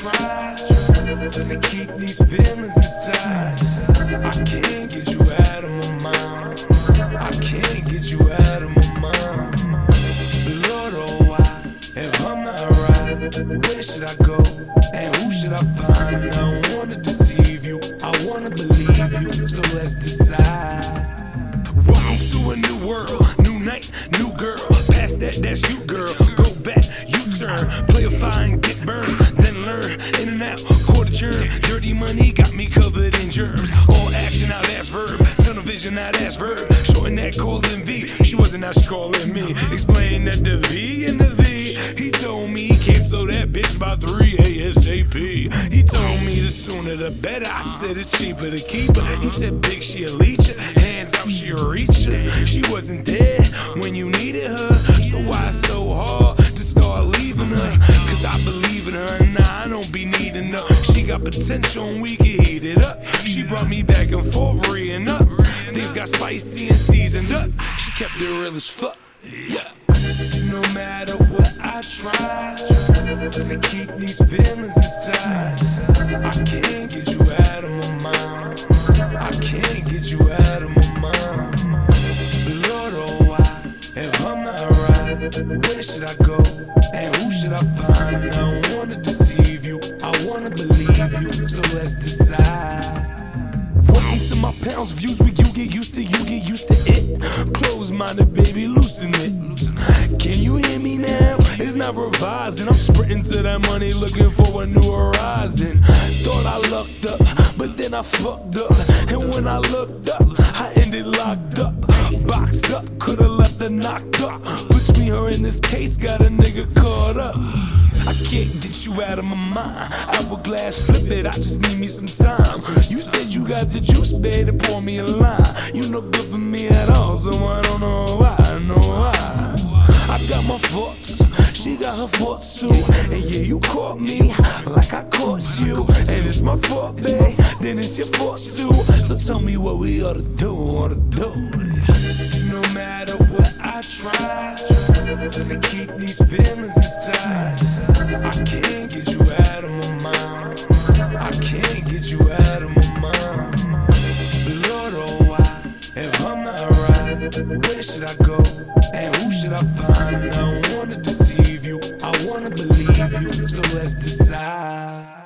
try to keep these feelings inside, I can't get you out where should I go? And who should I find? I don't wanna deceive you. I wanna believe you. So let's decide. Welcome to a new world, new night, new girl. Past that, that's you, girl. Go back, you turn. Play a fine, get burned, then learn. In and out, quarter germ. Dirty money got me covered in germs. All action, now that's verb. Tunnel vision, now that's verb. She she calling me. Explain that the V and the V. He told me cancel that bitch by 3 ASAP. He told me the sooner the better. I said it's cheaper to keep her. He said, Big, she'll leech her. Hands out, she'll reach her. She wasn't there She got potential and we can heat it up. She brought me back and forth, reeing up. Things got spicy and seasoned up. She kept it real as fuck. Yeah. No matter what I try to keep these feelings inside, I can't get you out of my mind. I can't get you out of my mind. Lord, oh why? If I'm not right, where should I go? And who should I find? I don't wanna deceive you. Wanna believe you. So let's decide. Welcome to my pounds views where you get used to, you get used to it. Close minded, baby, loosen it. Can you hear me now? It's not revising. I'm sprinting to that money looking for a new horizon. Thought I lucked up, but then I fucked up. And when I looked up, I ended locked up. Boxed up, could've left her knocked up. Between her and this case, got a nigga caught up. I can't get you out of my mind. Hourglass flip it, I just need me some time. You said you got the juice, baby, pour me a line. You no good for me at all, so I don't know why, I know why. I got my thoughts, she got her thoughts too. And yeah, you caught me like I caught you. And it's my fault, babe, then it's your fault too. So tell me what we ought to do, ought to do. No matter what I try to keep these feelings inside, Where should I go? And who should I find? I don't wanna deceive you. I wanna believe you. So let's decide.